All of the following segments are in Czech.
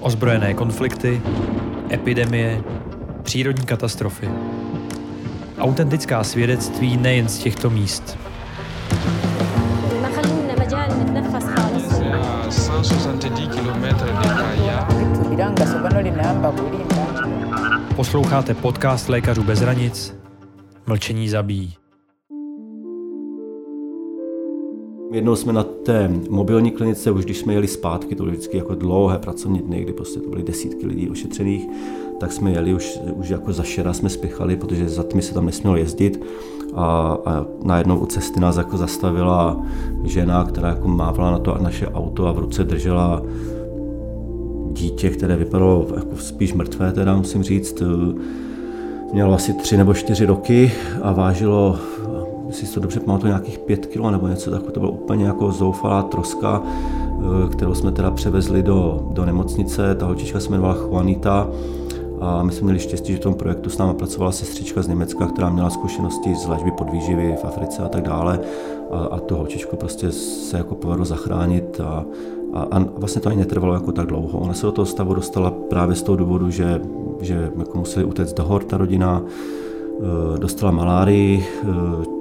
Ozbrojené konflikty, epidemie, přírodní katastrofy. Autentická svědectví nejen z těchto míst. Posloucháte podcast Lékařů bez hranic. Mlčení zabíjí. Jednou jsme na té mobilní klinice, už když jsme jeli zpátky, to byly vždycky jako dlouhé pracovní dny, kdy prostě to byly desítky lidí ošetřených, tak jsme jeli už, už jako za šera jsme spěchali, protože za tmy se tam nesmělo jezdit a, a najednou u cesty nás jako zastavila žena, která jako mávala na to naše auto a v ruce držela dítě, které vypadalo jako spíš mrtvé, teda musím říct. Mělo asi tři nebo čtyři roky a vážilo si to dobře pamatuju, nějakých pět kilo nebo něco takového. To byla úplně jako zoufalá troska, eh, kterou jsme teda převezli do, do nemocnice. Ta holčička se jmenovala Juanita a my jsme měli štěstí, že v tom projektu s námi pracovala sestřička z Německa, která měla zkušenosti z léčby podvýživy v Africe a tak dále. A, a tu holčičku prostě se jako povedlo zachránit a, a, a vlastně to ani netrvalo jako tak dlouho. Ona se do toho stavu dostala právě z toho důvodu, že, že jako museli utéct do hor ta rodina, eh, dostala malárii, eh,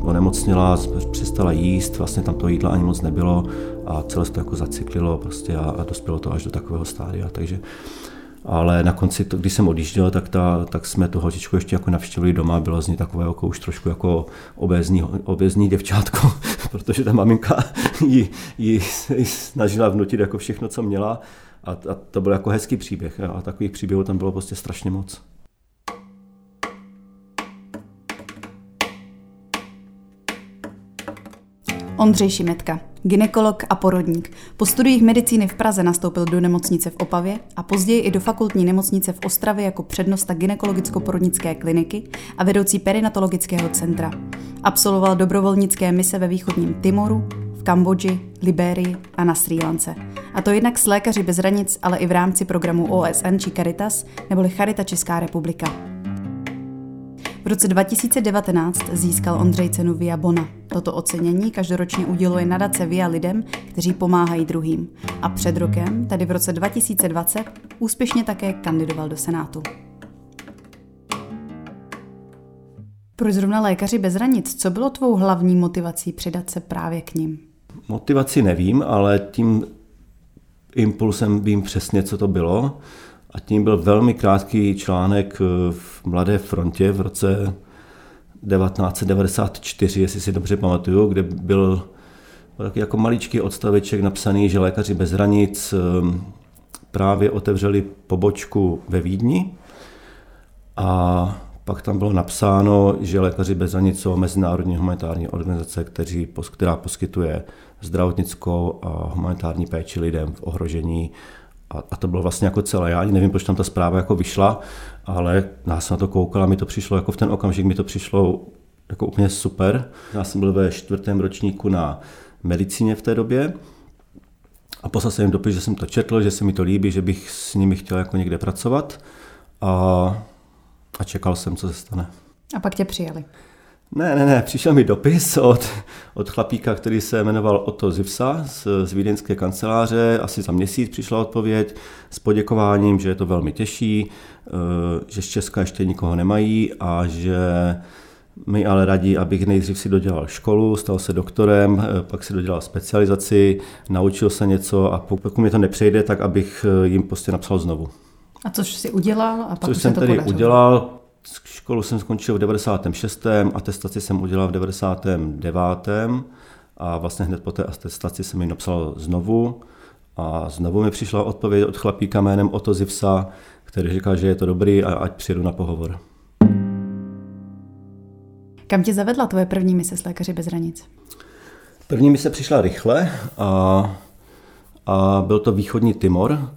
onemocněla, přestala jíst, vlastně tam to jídla ani moc nebylo a celé se to jako zacyklilo prostě a, a dospělo to až do takového stádia, takže ale na konci, to, když jsem odjížděl, tak, ta, tak jsme to holčičku ještě jako navštívili doma, bylo z ní takové jako už trošku jako obézní, obézní děvčátko, protože ta maminka ji, ji, ji snažila vnutit jako všechno, co měla a, a to byl jako hezký příběh a takových příběhů tam bylo prostě strašně moc. Ondřej Šimetka, ginekolog a porodník. Po studiích medicíny v Praze nastoupil do nemocnice v Opavě a později i do fakultní nemocnice v Ostravě jako přednosta ginekologicko-porodnické kliniky a vedoucí perinatologického centra. Absolvoval dobrovolnické mise ve východním Timoru, v Kambodži, Liberii a na Sri Lance. A to jednak s lékaři bez hranic, ale i v rámci programu OSN či Caritas neboli Charita Česká republika. V roce 2019 získal Ondřej cenu Via Bona. Toto ocenění každoročně uděluje nadace Via lidem, kteří pomáhají druhým. A před rokem, tedy v roce 2020, úspěšně také kandidoval do Senátu. Proč zrovna lékaři bez hranic? Co bylo tvou hlavní motivací přidat se právě k ním? Motivaci nevím, ale tím impulsem vím přesně, co to bylo. A tím byl velmi krátký článek eh, v Mladé frontě v roce 1994, jestli si dobře pamatuju, kde byl taky jako maličký odstaveček napsaný, že lékaři bez hranic eh, právě otevřeli pobočku ve Vídni. A pak tam bylo napsáno, že lékaři bez hranic jsou mezinárodní humanitární organizace, kteří, která poskytuje zdravotnickou a humanitární péči lidem v ohrožení a, a to bylo vlastně jako celé. Já ani nevím, proč tam ta zpráva jako vyšla, ale já na to koukal a mi to přišlo jako v ten okamžik, mi to přišlo jako úplně super. Já jsem byl ve čtvrtém ročníku na medicíně v té době a poslal jsem jim dopis, že jsem to četl, že se mi to líbí, že bych s nimi chtěl jako někde pracovat a, a čekal jsem, co se stane. A pak tě přijali. Ne, ne, ne, přišel mi dopis od, od chlapíka, který se jmenoval Otto Zivsa z, z vídeňské kanceláře. Asi za měsíc přišla odpověď s poděkováním, že je to velmi těžší, eh, že z Česka ještě nikoho nemají a že mi ale radí, abych nejdřív si dodělal školu, stal se doktorem, eh, pak si dodělal specializaci, naučil se něco a pokud mi to nepřejde, tak abych eh, jim prostě napsal znovu. A což si udělal? A pak což jsem to tedy udělal, Školu jsem skončil v 96. atestaci jsem udělal v 99. a vlastně hned po té atestaci jsem ji napsal znovu a znovu mi přišla odpověď od chlapíka jménem Otto Zivsa, který říkal, že je to dobrý a ať přijedu na pohovor. Kam tě zavedla tvoje první mise s Lékaři bez hranic? První mise přišla rychle a, a byl to východní Timor,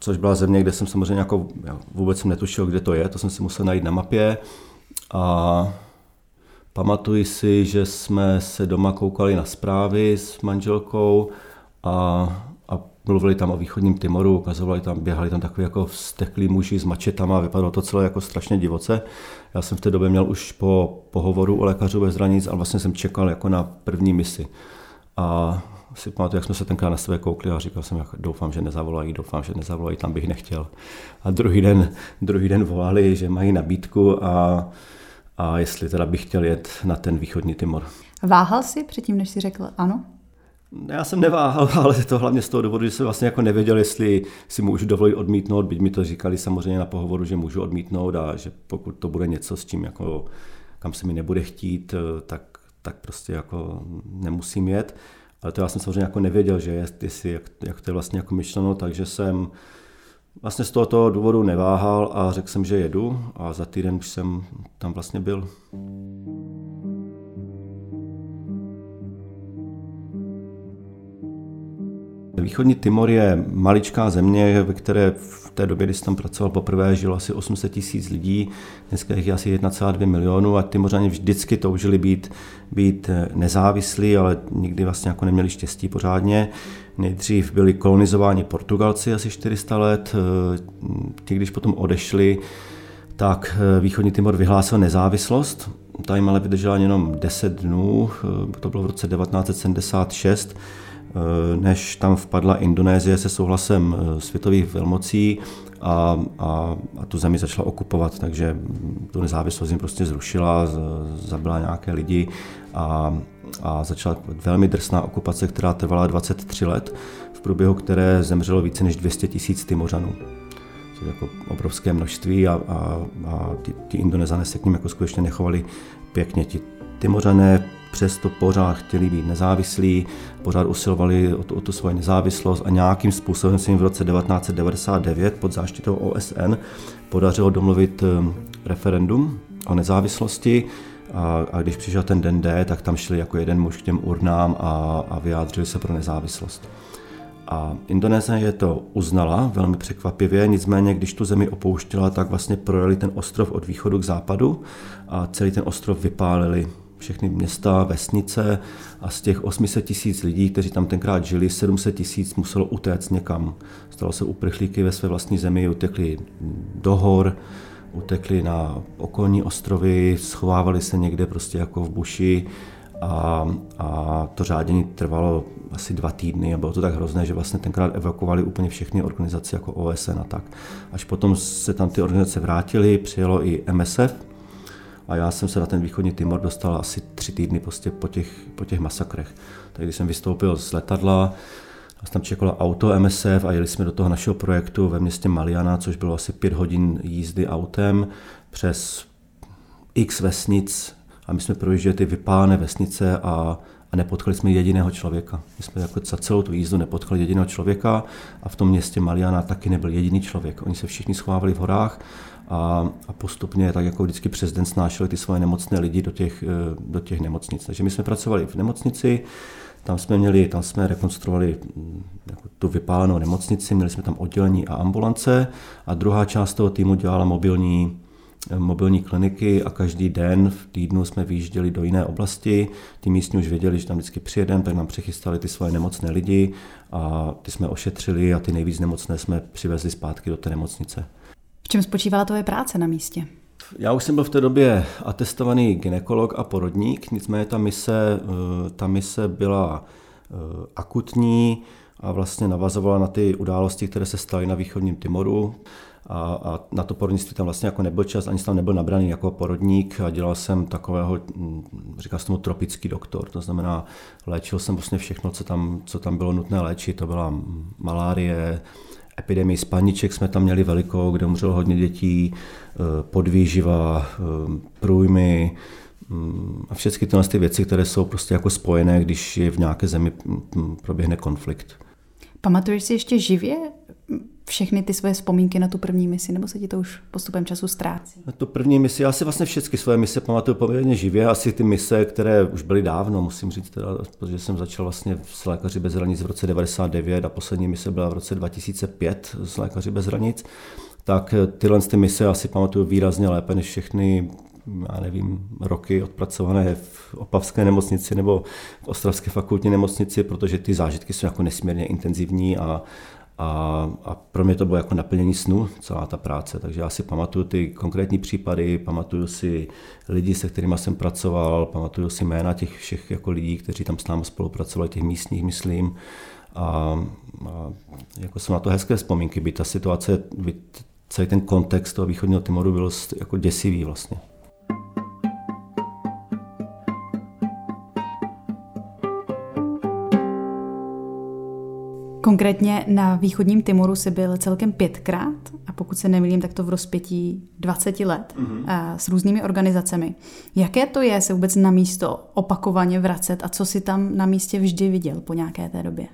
což byla země, kde jsem samozřejmě jako, já vůbec jsem netušil, kde to je, to jsem si musel najít na mapě a pamatuji si, že jsme se doma koukali na zprávy s manželkou a, a mluvili tam o východním Timoru, ukazovali tam, běhali tam takový jako vzteklí muži s mačetama, vypadalo to celé jako strašně divoce. Já jsem v té době měl už po pohovoru o lékařů bez hranic, ale vlastně jsem čekal jako na první misi. A si pamatuju, jak jsme se tenkrát na sebe koukli a říkal jsem, jak doufám, že nezavolají, doufám, že nezavolají, tam bych nechtěl. A druhý den, druhý den volali, že mají nabídku a, a jestli teda bych chtěl jet na ten východní Timor. Váhal jsi předtím, než si řekl ano? Já jsem neváhal, ale to hlavně z toho důvodu, že jsem vlastně jako nevěděl, jestli si můžu dovolit odmítnout, byť mi to říkali samozřejmě na pohovoru, že můžu odmítnout a že pokud to bude něco, s čím jako, kam se mi nebude chtít, tak, tak prostě jako nemusím jet. Ale to já jsem samozřejmě jako nevěděl, že jest, jestli, jak, jak to je vlastně jako myšleno, takže jsem vlastně z tohoto důvodu neváhal a řekl jsem, že jedu a za týden už jsem tam vlastně byl. Východní Timor je maličká země, ve které v té době, kdy jsem tam pracoval poprvé, žilo asi 800 tisíc lidí, dneska je asi 1,2 milionu a Timořani vždycky toužili být, být nezávislí, ale nikdy vlastně jako neměli štěstí pořádně. Nejdřív byli kolonizováni Portugalci asi 400 let, ti když potom odešli, tak východní Timor vyhlásil nezávislost. Ta jim ale vydržela jenom 10 dnů, to bylo v roce 1976 Eh, než tam vpadla Indonésie se souhlasem eh, světových velmocí a, a, a tu zemi začala okupovat, takže tu nezávislost jim prostě zrušila, zabila nějaké lidi a, a začala velmi drsná okupace, která trvala 23 let, v průběhu které zemřelo více než 200 tisíc Timořanů. To je jako obrovské množství a, a, a ti, ti Indonezané se k ním jako skutečně nechovali pěkně. Ti Timořané přesto pořád chtěli být nezávislí, pořád usilovali o tu, o tu svoji nezávislost a nějakým způsobem se jim v roce 1999 pod záštitou OSN podařilo domluvit eh, referendum o nezávislosti a, a když přišel ten den D, tak tam šli jako jeden muž k těm urnám a, a vyjádřili se pro nezávislost. A Indonésie to uznala velmi překvapivě, nicméně když tu zemi opouštěla, tak vlastně projeli ten ostrov od východu k západu a celý ten ostrov vypálili všechny města, vesnice a z těch 800 tisíc lidí, kteří tam tenkrát žili, 700 tisíc muselo utéct někam. Stalo se uprchlíky ve své vlastní zemi, utekli do hor, utekli na okolní ostrovy, schovávali se někde prostě jako v buši a, a to řádění trvalo asi dva týdny a bylo to tak hrozné, že vlastně tenkrát evakuovali úplně všechny organizace jako OSN a tak. Až potom se tam ty organizace vrátily, přijelo i MSF, a já jsem se na ten východní Timor dostal asi tři týdny prostě po těch, po těch masakrech. Tak když jsem vystoupil z letadla, nás tam čekalo auto MSF a jeli jsme do toho našeho projektu ve městě Maliana, což bylo asi pět hodin jízdy autem přes x vesnic a my jsme projížděli ty vypálené vesnice a, a nepotkali jsme jediného člověka. My jsme jako za celou tu jízdu nepotkali jediného člověka a v tom městě Maliana taky nebyl jediný člověk. Oni se všichni schovávali v horách a, a postupně, tak jako vždycky přes den snášeli ty svoje nemocné lidi do těch, eh, do těch nemocnic. Takže my jsme pracovali v nemocnici, tam jsme měli, tam jsme rekonstruovali mm, jako tu vypálenou nemocnici, měli jsme tam oddělení a ambulance a druhá část toho týmu dělala mobilní, eh, mobilní kliniky a každý den v týdnu jsme vyjížděli do jiné oblasti. Ty místní už věděli, že tam vždycky přijedeme, tak nám přechystali ty svoje nemocné lidi a ty jsme ošetřili a ty nejvíc nemocné jsme přivezli zpátky do té nemocnice. V čem spočívala tvoje práce na místě? Já už jsem byl v té době atestovaný ginekolog a porodník, nicméně ta mise, eh, ta mise byla eh, akutní a vlastně navazovala na ty události, které se staly na východním Timoru. A, a na to porodnictví tam vlastně jako nebyl čas, ani jsem tam nebyl nabraný jako porodník a dělal jsem takového, hm, říkal jsem tomu tropický doktor, to znamená léčil jsem vlastně všechno, co tam, co tam bylo nutné léčit, to byla malárie, epidemii spaniček jsme tam měli velikou, kde umřelo hodně dětí, eh, podvýživa, eh, průjmy mm, a všechny tyhle ty věci, které jsou prostě jako spojené, když je v nějaké zemi mm, proběhne konflikt. Pamatuješ si ještě živě všechny ty svoje vzpomínky na tu první misi, nebo se ti to už postupem času ztrácí? Na tu první misi, já si vlastně všechny svoje mise pamatuju poměrně živě, asi ty mise, které už byly dávno, musím říct, teda, protože jsem začal vlastně s lékaři bez hranic v roce 99 a poslední mise byla v roce 2005 s lékaři bez hranic, tak tyhle ty mise asi pamatuju výrazně lépe než všechny já nevím, roky odpracované v Opavské nemocnici nebo v Ostravské fakultní nemocnici, protože ty zážitky jsou jako nesmírně intenzivní a, A, a pro mě to bylo jako naplnění snu, celá ta práce. Takže já si pamatuju ty konkrétní případy, pamatuju si lidi, se kterými jsem pracoval, pamatuju si jména těch všech jako lidí, kteří tam s námi spolupracovali, těch místních, myslím. A, a jako jsou na to hezké vzpomínky, by ta situace, by celý ten kontext toho východního Timoru byl jako děsivý vlastně. Konkrétně na východním Timoru si byl celkem pětkrát a pokud se nemýlím, tak to v rozpětí 20 let mm-hmm. s různými organizacemi. Jaké to je se vůbec na místo opakovaně vracet a co si tam na místě vždy viděl po nějaké té době?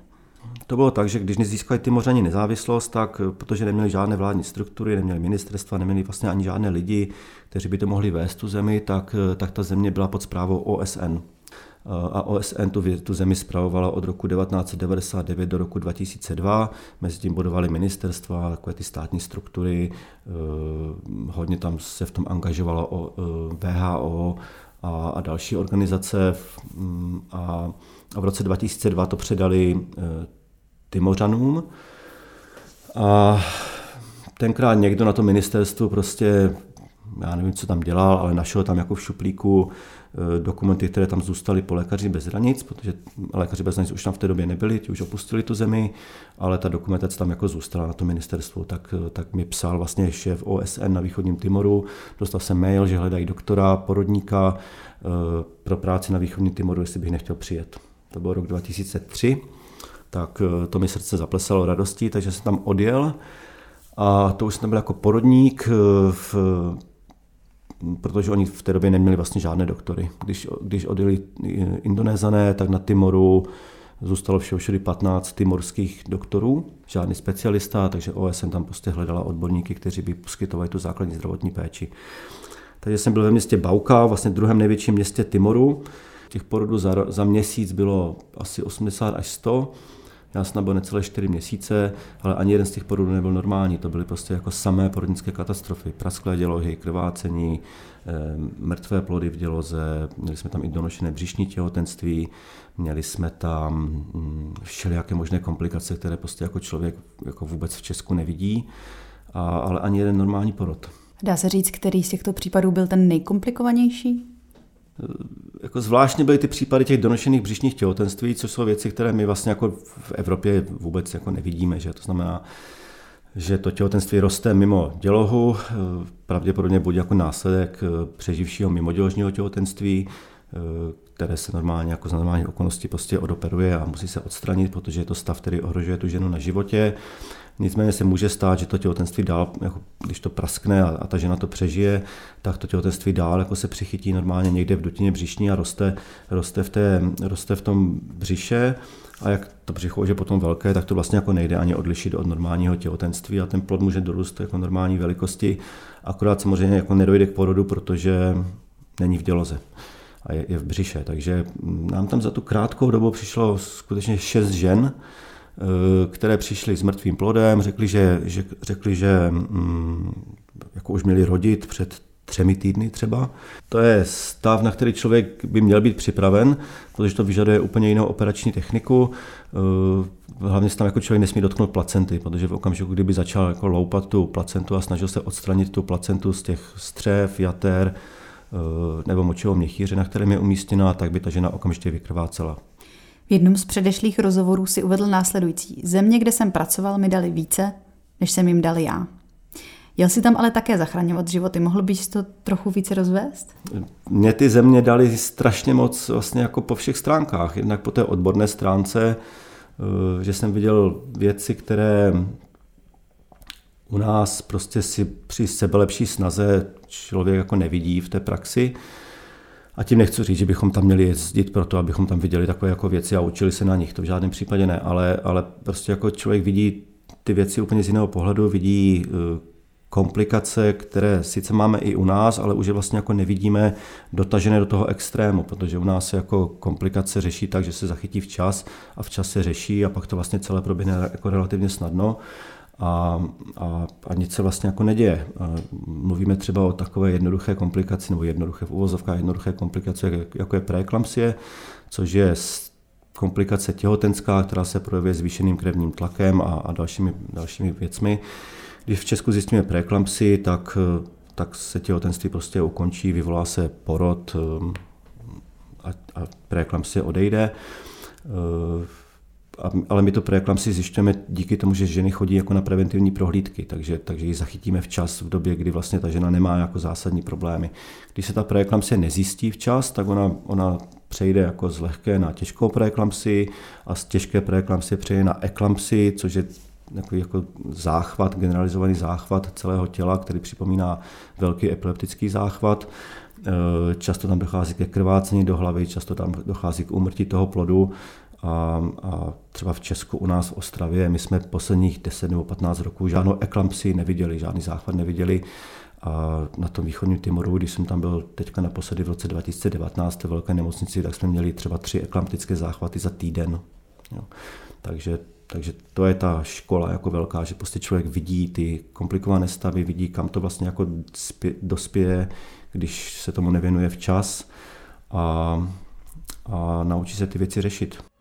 To bylo tak, že když získali Timořani nezávislost, tak protože neměli žádné vládní struktury, neměli ministerstva, neměli vlastně ani žádné lidi, kteří by to mohli vést tu zemi, tak, tak ta země byla pod zprávou OSN a OSN tu, tu zemi zpravovala od roku 1999 do roku 2002. Mezi tím budovali ministerstva, takové ty státní struktury, eh, hodně tam se v tom angažovalo o VHO eh, a, a další organizace mm, a, a v roce 2002 to předali eh, Timořanům. A tenkrát někdo na to ministerstvu prostě, já nevím, co tam dělal, ale našel tam jako v šuplíku Eh, dokumenty, které tam zůstaly po lékaři bez hranic, protože lékaři bez hranic už tam v té době nebyli, ti už opustili tu zemi, ale ta dokumentace tam jako zůstala na to ministerstvu, tak, eh, tak mi psal vlastně šéf OSN na východním Timoru, dostal jsem mail, že hledají doktora, porodníka eh, pro práci na východním Timoru, jestli bych nechtěl přijet. To byl rok 2003, tak to mi srdce zaplesalo radostí, takže jsem tam odjel a to už jsem byl jako porodník v protože oni v té době neměli vlastně žádné doktory. Když, když odjeli Indonézané, tak na Timoru zůstalo všude 15 timorských doktorů, žádný specialista, takže OSN tam prostě hledala odborníky, kteří by poskytovali tu základní zdravotní péči. Takže jsem byl ve městě Bauka, vlastně druhém největším městě Timoru. Těch porodů za, za měsíc bylo asi 80 až 100 já jsem byl necelé 4 měsíce, ale ani jeden z těch porodů nebyl normální. To byly prostě jako samé porodnické katastrofy. Prasklé dělohy, krvácení, eh, mrtvé plody v děloze, měli jsme tam i donošené břišní těhotenství, měli jsme tam mm, všelijaké možné komplikace, které prostě jako člověk jako vůbec v Česku nevidí, a, ale ani jeden normální porod. Dá se říct, který z těchto případů byl ten nejkomplikovanější? Jako zvláštně byly ty případy těch donošených břišních těhotenství, což jsou věci, které my vlastně jako v Evropě vůbec jako nevidíme, že? To znamená, že to těhotenství roste mimo dělohu, pravděpodobně buď jako následek přeživšího mimoděložního těhotenství, které se normálně jako z normální okolností prostě odoperuje a musí se odstranit, protože je to stav, který ohrožuje tu ženu na životě. Nicméně se může stát, že to těhotenství dál, jako když to praskne a, a ta žena to přežije, tak to těhotenství dál jako se přichytí normálně někde v dutině břišní a roste, roste, v, té, roste v tom břiše. A jak to břicho je potom velké, tak to vlastně jako nejde ani odlišit od normálního těhotenství a ten plod může dorůst jako normální velikosti. Akorát samozřejmě jako nedojde k porodu, protože není v děloze a je, je v břiše. Takže nám tam za tu krátkou dobu přišlo skutečně šest žen, Eh, které přišly s mrtvým plodem, řekli, že, že, řekli, že mm, jako už měli rodit před třemi týdny třeba. To je stav, na který člověk by měl být připraven, protože to vyžaduje úplně jinou operační techniku. Eh, hlavně se tam jako člověk nesmí dotknout placenty, protože v okamžiku, kdyby začal jako loupat tu placentu a snažil se odstranit tu placentu z těch střev, jater nebo močového měchýře, na kterém je umístěna, tak by ta žena okamžitě vykrvácela. V jednom z předešlých rozhovorů si uvedl následující. Země, kde jsem pracoval, mi dali více, než jsem jim dal já. Jel si tam ale také zachraňovat životy. Mohl bys to trochu více rozvést? Mě ty země dali strašně moc vlastně jako po všech stránkách. Jednak po té odborné stránce, eh, že jsem viděl věci, které u nás prostě si při sebelepší snaze člověk jako nevidí v té praxi. A tím nechci říct, že bychom tam měli jezdit pro to, abychom tam viděli takové jako věci a učili se na nich. To v žádném případě ne, ale, ale prostě jako člověk vidí ty věci úplně z jiného pohledu, vidí eh, komplikace, které sice máme i u nás, ale už je vlastně jako nevidíme dotažené do toho extrému, protože u nás se jako komplikace řeší tak, že se zachytí včas a včas se řeší a pak to vlastně celé proběhne jako relativně snadno a, a, a nic se vlastně jako neděje. Mluvíme třeba o takové jednoduché komplikaci, nebo jednoduché v uvozovkách jednoduché komplikace, jako je preeklampsie, což je komplikace těhotenská, která se projevuje zvýšeným krevním tlakem a, a dalšími, dalšími věcmi. Když v Česku zjistíme preeklampsii, tak, tak se těhotenství prostě ukončí, vyvolá se porod a, a preeklampsie odejde ale my to preeklampsi zjišťujeme díky tomu, že ženy chodí jako na preventivní prohlídky, takže, takže ji zachytíme včas v době, kdy vlastně ta žena nemá jako zásadní problémy. Když se ta preeklampsie nezjistí včas, tak ona, ona přejde jako z lehké na těžkou preeklampsii a z těžké preeklampsie přejde na eklampsii, což je takový jako záchvat, generalizovaný záchvat celého těla, který připomíná velký epileptický záchvat. E, často tam dochází ke krvácení do hlavy, často tam dochází k úmrtí toho plodu a, a třeba v Česku u nás v Ostravě, my jsme posledních 10 nebo 15 roků žádnou eklampsii neviděli, žádný záchvat neviděli. A na tom východním Timoru, když jsem tam byl teďka naposledy v roce 2019 ve velké nemocnici, tak jsme měli třeba tři eklamptické záchvaty za týden. Jo. Takže, takže to je ta škola jako velká, že prostě člověk vidí ty komplikované stavy, vidí, kam to vlastně jako dospěje, když se tomu nevěnuje včas a, a naučí se ty věci řešit.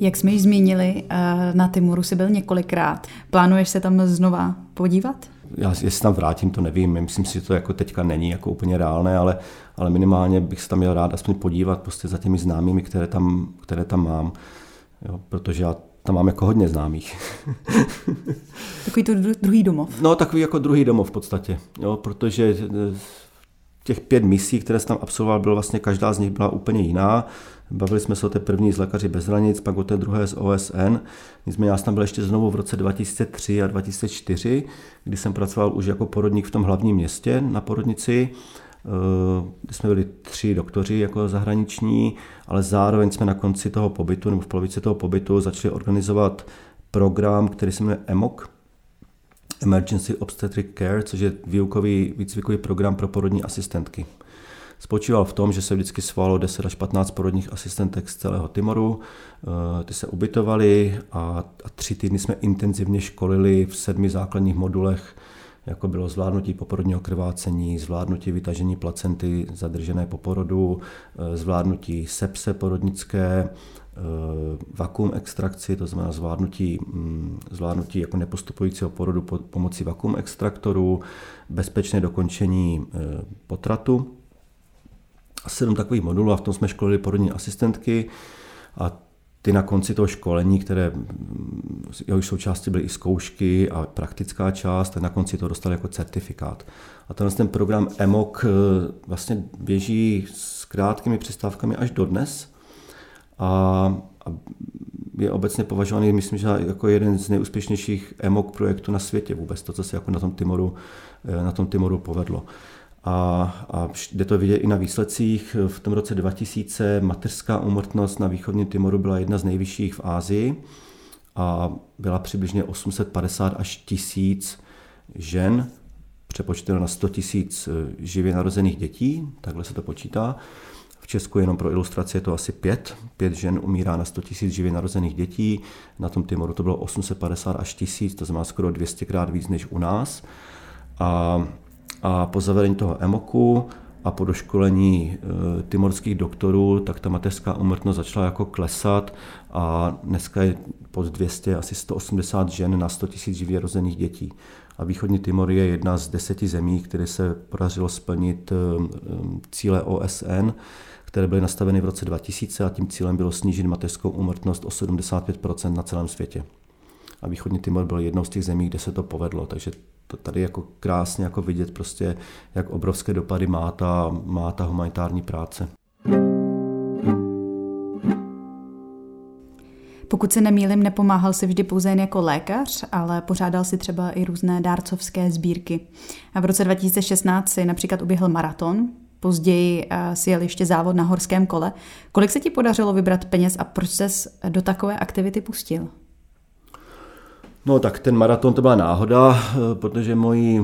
Jak jsme již zmínili, eh, na Timuru si byl několikrát. Plánuješ se tam znova podívat? Já jestli tam vrátím, to nevím. Myslím si, že to jako teďka není jako úplně reálné, ale, ale minimálně bych se tam měl rád aspoň podívat prostě za těmi známými, které tam, které tam mám. Jo, protože já tam mám jako hodně známých. takový to druhý domov. No, takový jako druhý domov v podstatě, jo, protože eh, těch pět misí, které jsem tam absolvoval, bylo vlastně každá z nich byla úplně jiná. Bavili jsme se o té první z Lékaři bez hranic, pak o té druhé z OSN. Nicméně já jsem tam byl ještě znovu v roce 2003 a 2004, kdy jsem pracoval už jako porodník v tom hlavním městě na porodnici, eh, kde jsme byli tři doktoři jako zahraniční, ale zároveň jsme na konci toho pobytu nebo v polovici toho pobytu začali organizovat program, který se jmenuje EMOC, Emergency Obstetric Care, což je výukový výcvikový program pro porodní asistentky. Spočíval v tom, že se vždycky svolalo 10 až 15 porodních asistentek z celého Timoru, eh, ty se ubytovali a, tři týdny jsme intenzivně školili v sedmi základních modulech, jako bylo zvládnutí poporodního krvácení, zvládnutí vytažení placenty zadržené po porodu, eh, zvládnutí sepse porodnické, vakuum extrakci, to znamená zvládnutí, mm, zvládnutí jako nepostupujícího porodu pomocí vakuum extraktorů, bezpečné dokončení eh, potratu. A sedm takových modulů a v tom jsme školili porodní asistentky a ty na konci toho školení, které mm, jehož součástí byly i zkoušky a praktická část, tak na konci to dostali jako certifikát. A tenhle ten program EMOC eh, vlastně běží s krátkými přestávkami až do dnes a, je obecně považovaný, myslím, že jako jeden z nejúspěšnějších EMOC projektů na světě vůbec, to, co se jako na tom Timoru, eh, na tom Timoru povedlo. A, a jde to vidět i na výsledcích. V tom roce 2000 mateřská úmrtnost na východním Timoru byla jedna z nejvyšších v Ázii a byla přibližně 850 až 1000 žen, přepočteno na 100 tisíc eh, živě narozených dětí, takhle se to počítá. Česku jenom pro ilustraci je to asi pět. Pět žen umírá na 100 000 živě narozených dětí. Na tom Timoru to bylo 850 až 1000, to znamená skoro 200 krát víc než u nás. A, a po zavedení toho EMOKu a po doškolení e, timorských doktorů, tak ta mateřská umrtnost začala jako klesat a dneska je pod 200, asi 180 žen na 100 000 živě rozených dětí. A východní Timor je jedna z deseti zemí, které se podařilo splnit e, e, cíle OSN, které byly nastaveny v roce 2000 a tím cílem bylo snížit mateřskou úmrtnost o 75% na celém světě. A východní Timor byl jednou z těch zemí, kde se to povedlo, takže to tady jako krásně jako vidět prostě, jak obrovské dopady má ta, má ta humanitární práce. Pokud se nemýlim, nepomáhal si vždy pouze jen jako lékař, ale pořádal si třeba i různé dárcovské sbírky. A v roce 2016 si například uběhl maraton, Později eh, si jel ještě závod na horském kole. Kolik se ti podařilo vybrat peněz a proč ses do takové aktivity pustil? No tak ten maraton to byla náhoda, eh, protože mojí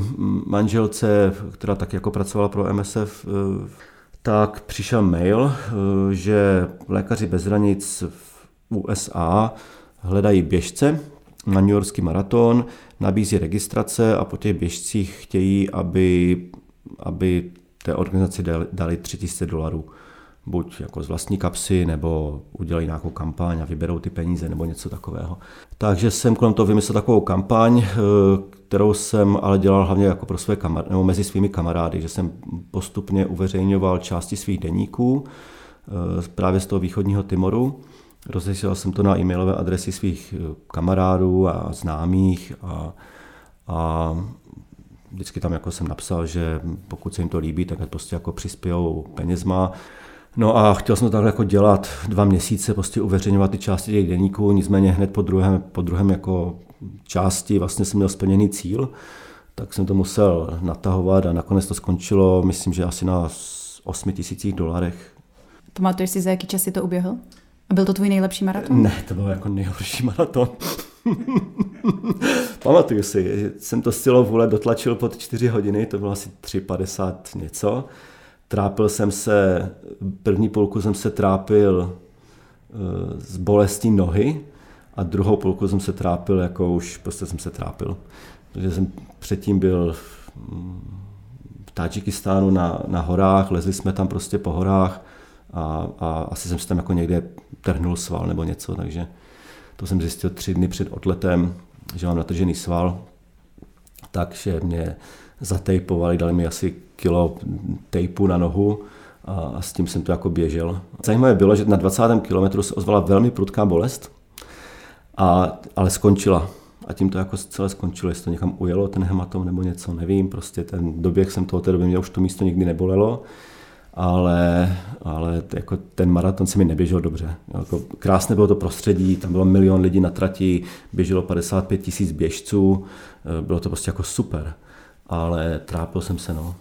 manželce, která tak jako pracovala pro MSF, eh, tak přišel mail, že lékaři bez hranic v USA hledají běžce na New Yorkský maraton, nabízí registrace a po těch běžcích chtějí, aby, aby té organizaci dali 3000 dolarů. buď jako z vlastní kapsy, nebo udělají nějakou kampaň a vyberou ty peníze, nebo něco takového. Takže jsem kolem toho vymyslel takovou kampaň, eh, kterou jsem ale dělal hlavně jako pro své kamarády, nebo mezi svými kamarády, že jsem postupně uveřejňoval části svých deníků eh, právě z toho východního Timoru. Rozesílal jsem to na e-mailové adresy svých eh, kamarádů a známých a, a vždycky tam jako jsem napsal, že pokud se jim to líbí, tak prostě jako přispějou penězma. No a chtěl jsem to takhle jako dělat dva měsíce, prostě uveřejňovat ty části těch denníků, nicméně hned po druhém, po druhém jako části vlastně jsem měl splněný cíl, tak jsem to musel natahovat a nakonec to skončilo, myslím, že asi na 8 tisících dolarech. Pamatuješ si, za jaký čas si to uběhl? A byl to tvůj nejlepší maraton? Ne, to byl jako nejhorší maraton. Pamatuju si, jsem to silou vůle dotlačil pod 4 hodiny, to bylo asi 3,50 něco. Trápil jsem se, první půlku jsem se trápil z eh, bolestí nohy a druhou půlku jsem se trápil, jako už prostě jsem se trápil. Protože jsem předtím byl v, Tadžikistánu na, na horách, lezli jsme tam prostě po horách a, a asi jsem si tam jako někde trhnul sval nebo něco, takže to jsem zjistil tři dny před odletem, že mám natržený sval, takže mě zatejpovali, dali mi asi kilo tejpu na nohu a s tím jsem to jako běžel. Zajímavé bylo, že na 20. kilometru se ozvala velmi prudká bolest, a, ale skončila. A tím to jako celé skončilo, jestli to někam ujelo, ten hematom nebo něco, nevím. Prostě ten doběh jsem toho té doby měl, už to místo nikdy nebolelo ale, ale jako ten maraton se mi neběžel dobře. Jako krásné bylo to prostředí, tam bylo milion lidí na trati, běželo 55 tisíc běžců, eh, bylo to prostě jako super, ale trápil jsem se, no.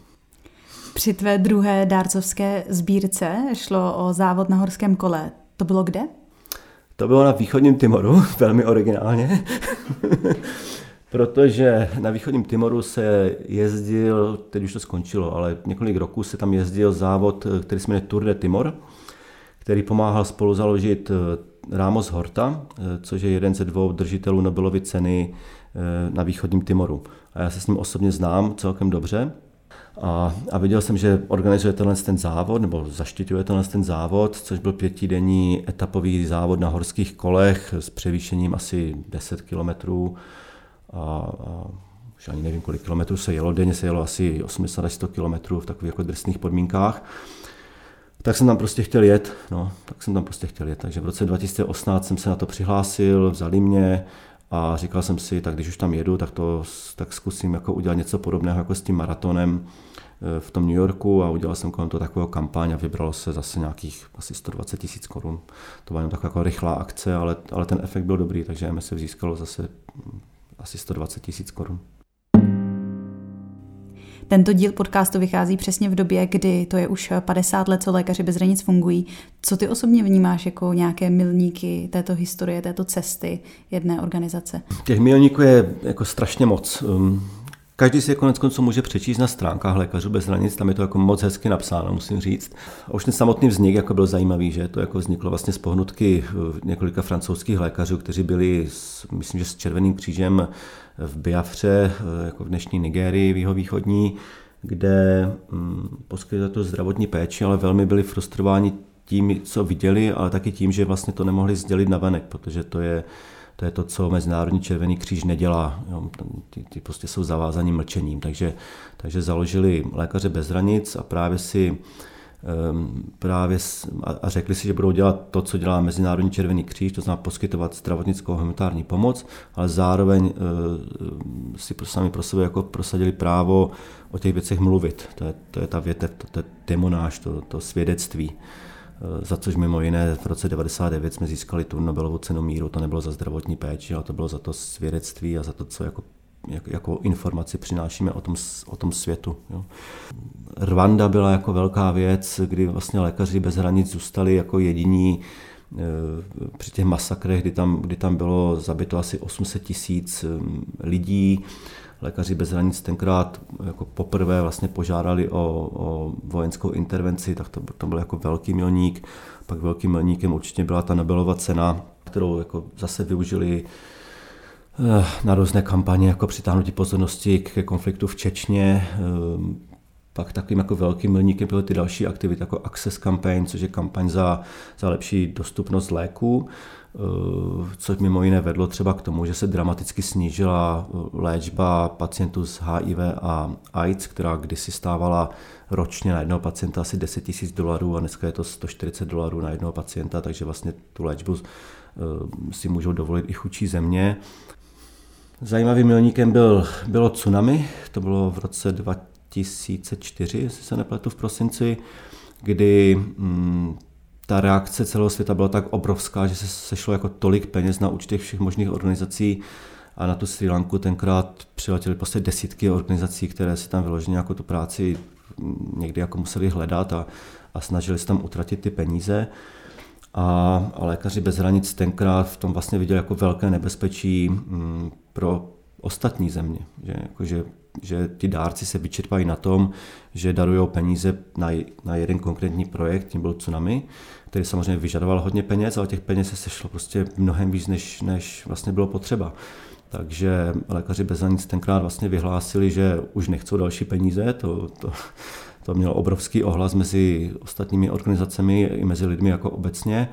Při tvé druhé dárcovské sbírce šlo o závod na horském kole. To bylo kde? To bylo na východním Timoru, velmi originálně protože na východním Timoru se jezdil, teď už to skončilo, ale několik roků se tam jezdil závod, který se jmenuje Tour de Timor, který pomáhal spolu založit eh, Ramos Horta, eh, což je jeden ze dvou držitelů Nobelovy ceny eh, na východním Timoru. A já se s ním osobně znám celkem dobře. A, a viděl jsem, že organizuje tenhle ten závod, nebo zaštiťuje tenhle ten závod, což byl pětidenní etapový závod na horských kolech s převýšením asi 10 kilometrů a, a už ani nevím, kolik kilometrů se jelo, denně se jelo asi 80 až 100 kilometrů v takových jako drsných podmínkách. Tak jsem tam prostě chtěl jet, no, tak jsem tam prostě chtěl jet. Takže v roce 2018 jsem se na to přihlásil, vzali mě a říkal jsem si, tak když už tam jedu, tak, to, tak zkusím jako udělat něco podobného jako s tím maratonem eh, v tom New Yorku a udělal jsem kolem toho takového kampaň a vybralo se zase nějakých asi 120 tisíc korun. To byla jen taková jako rychlá akce, ale, ale ten efekt byl dobrý, takže MSF získalo zase asi 120 tisíc korun. Tento díl podcastu vychází přesně v době, kdy to je už 50 let, co lékaři bez hranic fungují. Co ty osobně vnímáš jako nějaké milníky této historie, této cesty jedné organizace? Těch milníků je jako strašně moc. Každý si je konec konců může přečíst na stránkách Lékařů bez hranic, tam je to jako moc hezky napsáno, musím říct. A už ten samotný vznik jako byl zajímavý, že to jako vzniklo vlastně z pohnutky eh, několika francouzských lékařů, kteří byli, s, myslím, že s Červeným křížem v Biafře, eh, jako v dnešní Nigérii, v jeho východní, kde hm, poskytovali to zdravotní péči, ale velmi byli frustrováni tím, co viděli, ale taky tím, že vlastně to nemohli sdělit na venek, protože to je to je to, co Mezinárodní červený kříž nedělá. Jo, ty, ty prostě jsou zavázaní mlčením. Takže, takže založili Lékaře bez hranic a právě si ehm, právě a řekli si, že budou dělat to, co dělá Mezinárodní červený kříž, to znamená poskytovat zdravotnickou humanitární pomoc, ale zároveň eh, si sami pro sebe jako prosadili právo o těch věcech mluvit. To je, to je ta větev, to, to je demonáž, to, to svědectví. Eh, za což mimo jiné v roce 99 jsme získali tu Nobelovu cenu míru. To nebylo za zdravotní péči, ale to bylo za to svědectví a za to, co jako jak, jako informaci přinášíme o tom, o tom světu. Jo. Rwanda byla jako velká věc, kdy vlastně lékaři bez hranic zůstali jako jediní eh, při těch masakrech, kdy tam, kdy tam bylo zabito asi 800 tisíc eh, lidí, Lékaři bez hranic tenkrát jako poprvé vlastně požádali o, o vojenskou intervenci, tak to, to byl jako velký milník. Pak velkým milníkem určitě byla ta Nobelova cena, kterou jako zase využili eh, na různé kampaně, jako přitáhnutí pozornosti ke konfliktu v Čečně. Eh, pak takovým jako velkým milníkem byly ty další aktivity, jako Access Campaign, což je kampaň za, za lepší dostupnost léků, což mimo jiné vedlo třeba k tomu, že se dramaticky snížila eh, léčba pacientů s HIV a AIDS, která kdysi stávala ročně na jednoho pacienta asi 10 000 dolarů a dneska je to 140 dolarů na jednoho pacienta, takže vlastně tu léčbu eh, si můžou dovolit i chudší země. Zajímavým milníkem byl, bylo tsunami, to bylo v roce 2004, jestli se nepletu v prosinci, kdy mm, ta reakce celého světa byla tak obrovská, že se sešlo jako tolik peněz na účtech všech možných organizací a na tu Sri Lanku tenkrát přiletěly prostě desítky organizací, které si tam vyloženě jako tu práci někdy jako museli hledat a, a snažili se tam utratit ty peníze. A, a lékaři bez hranic tenkrát v tom vlastně viděli jako velké nebezpečí mm, pro ostatní země. Že, jako, že, že ti dárci se vyčerpají na tom, že darují peníze na, na jeden konkrétní projekt, tím byl tsunami, který samozřejmě vyžadoval hodně peněz, ale těch peněz se sešlo prostě mnohem víc, než, než vlastně bylo potřeba. Takže lékaři bez hranic tenkrát vlastně vyhlásili, že už nechcou další peníze, to, to, to mělo obrovský ohlas mezi ostatními organizacemi i mezi lidmi jako obecně.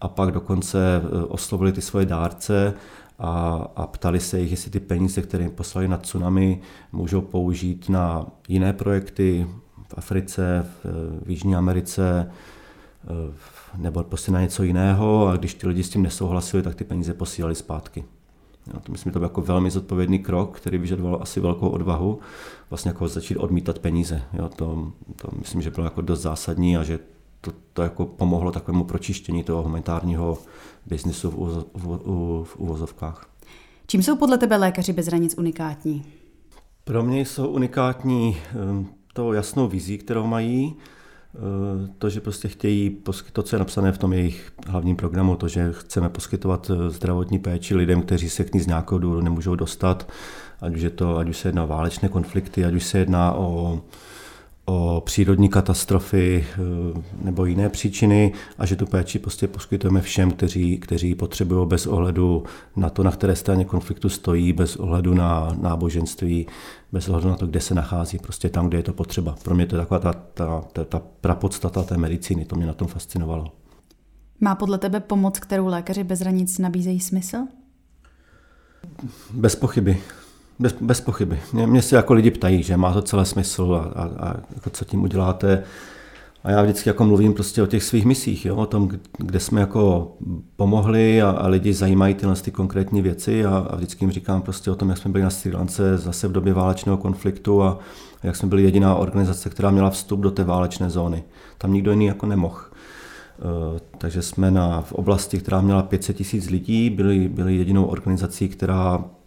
A pak dokonce eh, oslovili ty svoje dárce a, a ptali se jich, jestli ty peníze, které jim poslali na tsunami, můžou použít na jiné projekty v Africe, v, v Jižní Americe, eh, nebo prostě na něco jiného a když ty lidi s tím nesouhlasili, tak ty peníze posílali zpátky. Jo, to myslím, že to byl jako velmi zodpovědný krok, který vyžadoval asi velkou odvahu, vlastně jako začít odmítat peníze. Jo, to, to myslím, že bylo jako dost zásadní a že to, to jako pomohlo takovému pročištění toho humanitárního biznisu v, uvo, v, v, v uvozovkách. Čím jsou podle tebe lékaři bez hranic unikátní? Pro mě jsou unikátní ehm, to jasnou vizí, kterou mají, Eh, to, že prostě chtějí poskytovat, to, co je napsané v tom jejich hlavním programu, to, že chceme poskytovat eh, zdravotní péči lidem, kteří se k ní z nějakého důvodu nemůžou dostat, ať už, je to, ať už se jedná o válečné konflikty, ať už se jedná o o přírodní katastrofy eh, nebo jiné příčiny a že tu péči prostě poskytujeme všem, kteří, kteří potřebují bez ohledu na to, na které straně konfliktu stojí, bez ohledu na náboženství, bez ohledu na to, kde se nachází, prostě tam, kde je to potřeba. Pro mě to je taková ta, ta, ta, ta prapodstata té medicíny, to mě na tom fascinovalo. Má podle tebe pomoc, kterou lékaři bez hranic nabízejí smysl? Bez pochyby. Bez, bez pochyby. Mě, mě se jako lidi ptají, že má to celé smysl a, a, a jako co tím uděláte. A já vždycky jako mluvím prostě o těch svých misích, jo, o tom, kde jsme jako pomohli a, a lidi zajímají tyhle ty konkrétní věci a, a vždycky jim říkám prostě o tom, jak jsme byli na Sri Lance zase v době válečného konfliktu a, a jak jsme byli jediná organizace, která měla vstup do té válečné zóny. Tam nikdo jiný jako nemohl. Uh, takže jsme na, v oblasti, která měla 500 tisíc lidí, byli, byli jedinou organizací, která Eh,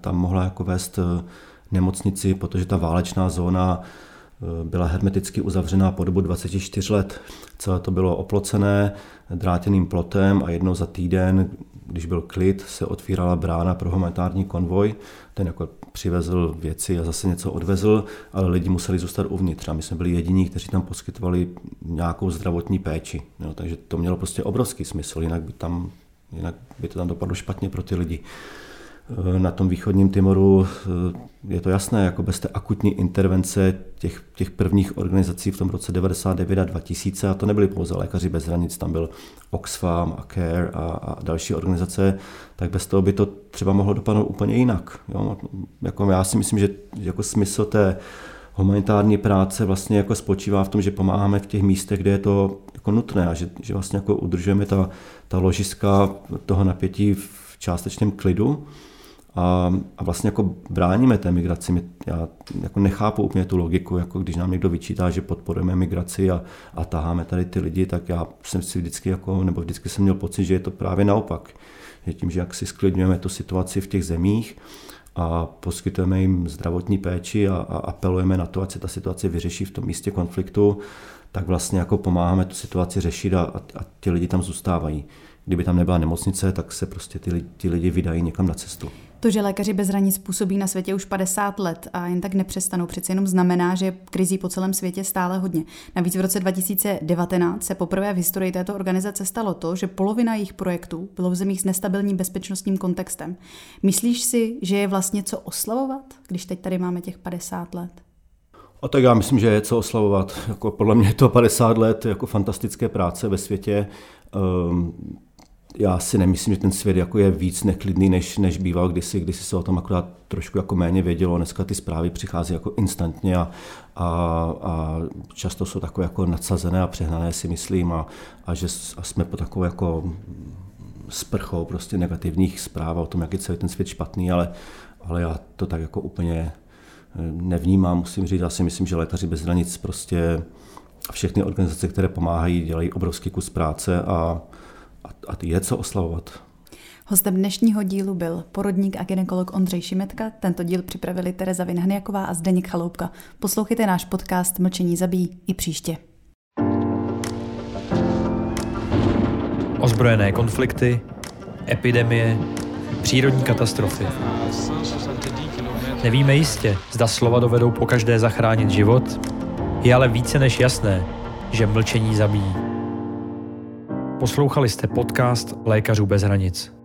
tam mohla jako vést eh, nemocnici, protože ta válečná zóna eh, byla hermeticky uzavřená po dobu 24 let. Celé to bylo oplocené drátěným plotem a jednou za týden, když byl klid, se otvírala brána pro humanitární konvoj. Ten jako přivezl věci a zase něco odvezl, ale lidi museli zůstat uvnitř. A my jsme byli jediní, kteří tam poskytovali nějakou zdravotní péči. Jo, takže to mělo prostě obrovský smysl, jinak by, tam, jinak by to tam dopadlo špatně pro ty lidi. Eh, na tom východním Timoru eh, je to jasné, jako bez té akutní intervence těch, těch prvních organizací v tom roce 99 a 2000, a to nebyly pouze lékaři bez hranic, tam byl Oxfam a CARE a, a další organizace, tak bez toho by to třeba mohlo dopadnout úplně jinak. Jo? Jako já si myslím, že jako smysl té humanitární práce vlastně jako spočívá v tom, že pomáháme v těch místech, kde je to jako nutné a že, že vlastně jako udržujeme ta, ta ložiska toho napětí v částečném klidu a, a vlastně jako bráníme té migraci. My, já jako nechápu úplně tu logiku, jako když nám někdo vyčítá, že podporujeme migraci a, a taháme tady ty lidi, tak já jsem si vždycky, jako, nebo vždycky jsem měl pocit, že je to právě naopak. Že tím, že jak si sklidňujeme tu situaci v těch zemích, a poskytujeme jim zdravotní péči a, a apelujeme na to, ať se ta situace vyřeší v tom místě konfliktu, tak vlastně jako pomáháme tu situaci řešit a, a, a ti lidi tam zůstávají. Kdyby tam nebyla nemocnice, tak se prostě ty, ty lidi vydají někam na cestu. To, že lékaři bez hranic působí na světě už 50 let a jen tak nepřestanou, přeci jenom znamená, že krizí po celém světě stále hodně. Navíc v roce 2019 se poprvé v historii této organizace stalo to, že polovina jejich projektů bylo v zemích s nestabilním bezpečnostním kontextem. Myslíš si, že je vlastně co oslavovat, když teď tady máme těch 50 let? A tak já myslím, že je co oslavovat. Jako podle mě je to 50 let jako fantastické práce ve světě. Um, já si nemyslím, že ten svět jako je víc neklidný, než, než býval kdysi, kdysi se o tom akorát trošku jako méně vědělo. Dneska ty zprávy přichází jako instantně a, a, a často jsou takové jako nadsazené a přehnané, si myslím, a, a že a jsme po takové jako sprchou prostě negativních zpráv o tom, jak je celý ten svět špatný, ale, ale já to tak jako úplně nevnímám, musím říct. Já si myslím, že Lékaři bez hranic prostě všechny organizace, které pomáhají, dělají obrovský kus práce a, a je co oslavovat. Hostem dnešního dílu byl porodník a ginekolog Ondřej Šimetka. Tento díl připravili Tereza Vinhaniaková a Zdeněk Chaloupka. Poslouchejte náš podcast Mlčení zabíjí i příště. Ozbrojené konflikty, epidemie, přírodní katastrofy. Nevíme jistě, zda slova dovedou po každé zachránit život, je ale více než jasné, že mlčení zabíjí. Poslouchali jste podcast Lékařů bez hranic.